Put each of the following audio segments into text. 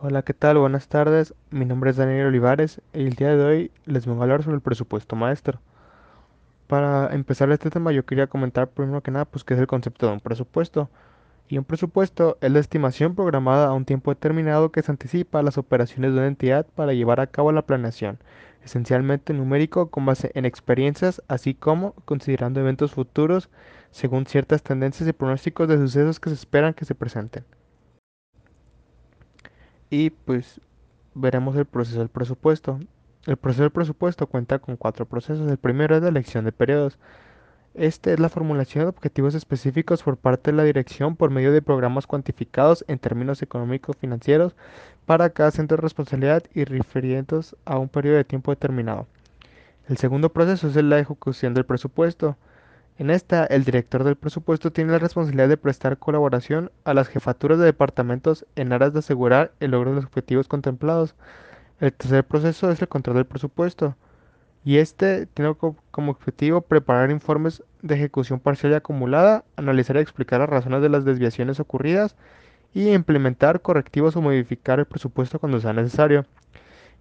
Hola, ¿qué tal? Buenas tardes. Mi nombre es Daniel Olivares y el día de hoy les vengo a hablar sobre el presupuesto maestro. Para empezar este tema yo quería comentar primero que nada pues qué es el concepto de un presupuesto. Y un presupuesto es la estimación programada a un tiempo determinado que se anticipa a las operaciones de una entidad para llevar a cabo la planeación, esencialmente numérico con base en experiencias, así como considerando eventos futuros según ciertas tendencias y pronósticos de sucesos que se esperan que se presenten. Y pues veremos el proceso del presupuesto. El proceso del presupuesto cuenta con cuatro procesos. El primero es la elección de periodos. Este es la formulación de objetivos específicos por parte de la dirección por medio de programas cuantificados en términos económicos financieros para cada centro de responsabilidad y refiriendo a un periodo de tiempo determinado. El segundo proceso es la ejecución del presupuesto. En esta, el director del presupuesto tiene la responsabilidad de prestar colaboración a las jefaturas de departamentos en aras de asegurar el logro de los objetivos contemplados. El tercer proceso es el control del presupuesto, y este tiene como objetivo preparar informes de ejecución parcial y acumulada, analizar y explicar las razones de las desviaciones ocurridas y implementar correctivos o modificar el presupuesto cuando sea necesario.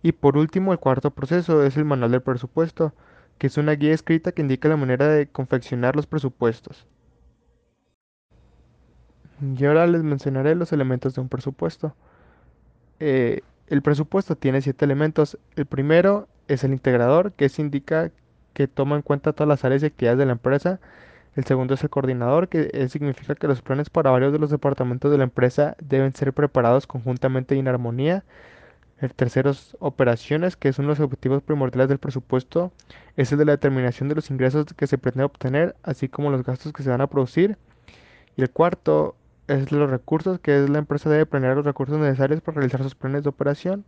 Y por último, el cuarto proceso es el manual del presupuesto que es una guía escrita que indica la manera de confeccionar los presupuestos. Y ahora les mencionaré los elementos de un presupuesto. Eh, el presupuesto tiene siete elementos. El primero es el integrador, que indica que toma en cuenta todas las áreas y actividades de la empresa. El segundo es el coordinador, que significa que los planes para varios de los departamentos de la empresa deben ser preparados conjuntamente y en armonía. El tercero es operaciones, que es uno de los objetivos primordiales del presupuesto. Es el de la determinación de los ingresos que se pretende obtener, así como los gastos que se van a producir. Y el cuarto es los recursos, que es la empresa debe planear los recursos necesarios para realizar sus planes de operación.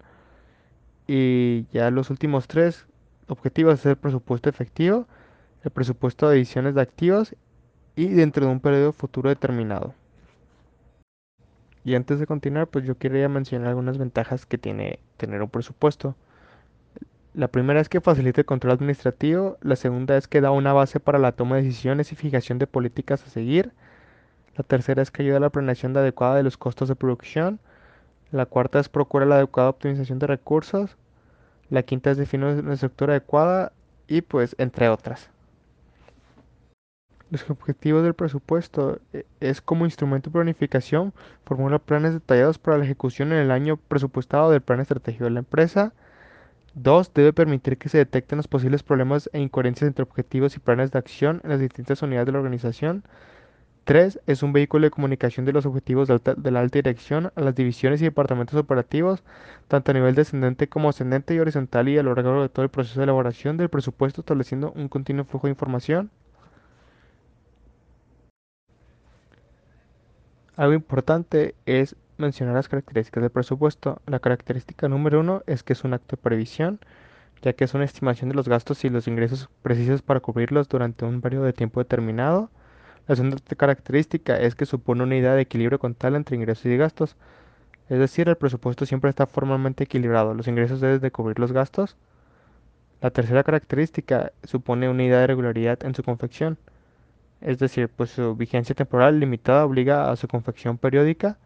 Y ya los últimos tres objetivos es el presupuesto efectivo, el presupuesto de ediciones de activos y dentro de un periodo futuro determinado. Y antes de continuar, pues yo quería mencionar algunas ventajas que tiene tener un presupuesto. La primera es que facilita el control administrativo, la segunda es que da una base para la toma de decisiones y fijación de políticas a seguir, la tercera es que ayuda a la planeación adecuada de los costos de producción, la cuarta es procura la adecuada optimización de recursos, la quinta es definir una estructura adecuada y pues entre otras. Los objetivos del presupuesto eh, es como instrumento de planificación, formula planes detallados para la ejecución en el año presupuestado del plan estratégico de la empresa. 2. Debe permitir que se detecten los posibles problemas e incoherencias entre objetivos y planes de acción en las distintas unidades de la organización. 3. Es un vehículo de comunicación de los objetivos de, la alta dirección a las divisiones y departamentos operativos, tanto a nivel descendente como ascendente y horizontal y a lo largo de todo el proceso de elaboración del presupuesto, estableciendo un continuo flujo de información. Algo importante es mencionar las características del presupuesto. La característica número uno es que es un acto de previsión, ya que es una estimación de los gastos y los ingresos precisos para cubrirlos durante un periodo de tiempo determinado. La segunda característica es que supone una idea de equilibrio contable entre ingresos y gastos. Es decir, el presupuesto siempre está formalmente equilibrado. Los ingresos deben de cubrir los gastos. La tercera característica supone una idea de regularidad en su confección es decir, pues su vigencia temporal limitada obliga a su confección periódica.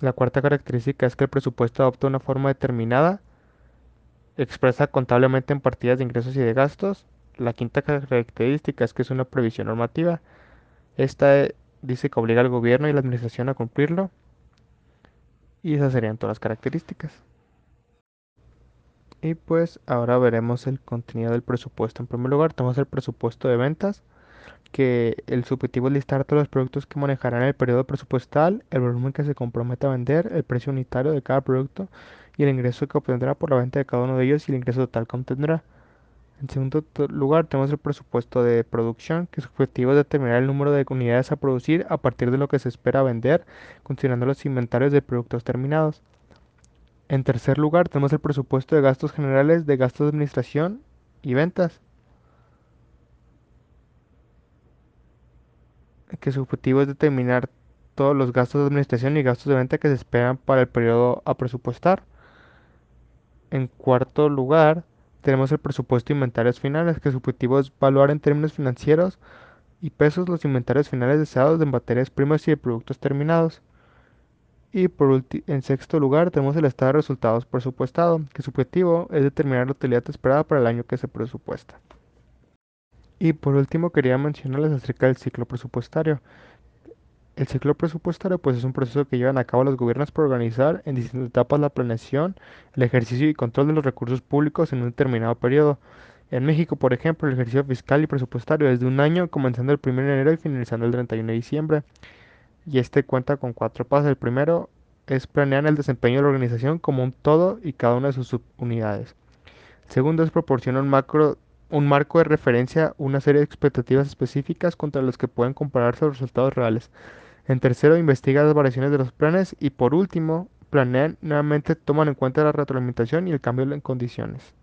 La cuarta característica es que el presupuesto adopta una forma determinada, expresa contablemente en partidas de ingresos y de gastos. La quinta característica es que es una previsión normativa. Esta eh, dice que obliga al gobierno y la administración a cumplirlo. Y esas serían todas las características. Y pues ahora veremos el contenido del presupuesto. En primer lugar, tenemos el presupuesto de ventas que el subjetivo es listar todos los productos que manejarán en el periodo presupuestal, el volumen que se compromete a vender, el precio unitario de cada producto y el ingreso que obtendrá por la venta de cada uno de ellos y el ingreso total que obtendrá. En segundo lugar, tenemos el presupuesto de producción, que su objetivo es determinar el número de unidades a producir a partir de lo que se espera vender, considerando los inventarios de productos terminados. En tercer lugar, tenemos el presupuesto de gastos generales, de gastos de administración y ventas. que su objetivo es determinar todos los gastos de administración y gastos de venta que se esperan para el periodo a presupuestar. En cuarto lugar, Tenemos el presupuesto de inventarios finales, que su objetivo es evaluar en términos financieros y pesos los inventarios finales deseados de materias primas y de productos terminados. Y por en sexto lugar tenemos el estado de resultados presupuestado, que su objetivo es determinar la utilidad esperada para el año que se presupuesta. Y por último quería mencionarles acerca del ciclo presupuestario. El ciclo presupuestario pues es un proceso que llevan a cabo los gobiernos para organizar en distintas etapas la planeación, el ejercicio y control de los recursos públicos en un determinado periodo. En México, por ejemplo, el ejercicio fiscal y presupuestario es de un año, comenzando el 1 de enero y finalizando el 31 de diciembre y este cuenta con cuatro pasos. El primero es planear el desempeño de la organización como un todo y cada una de sus subunidades. El segundo es proporcionar un, macro, un marco de referencia, una serie de expectativas específicas contra los que pueden compararse los resultados reales. En tercero, investiga las variaciones de los planes y por último, planean nuevamente, toman en cuenta la retroalimentación y el cambio en condiciones.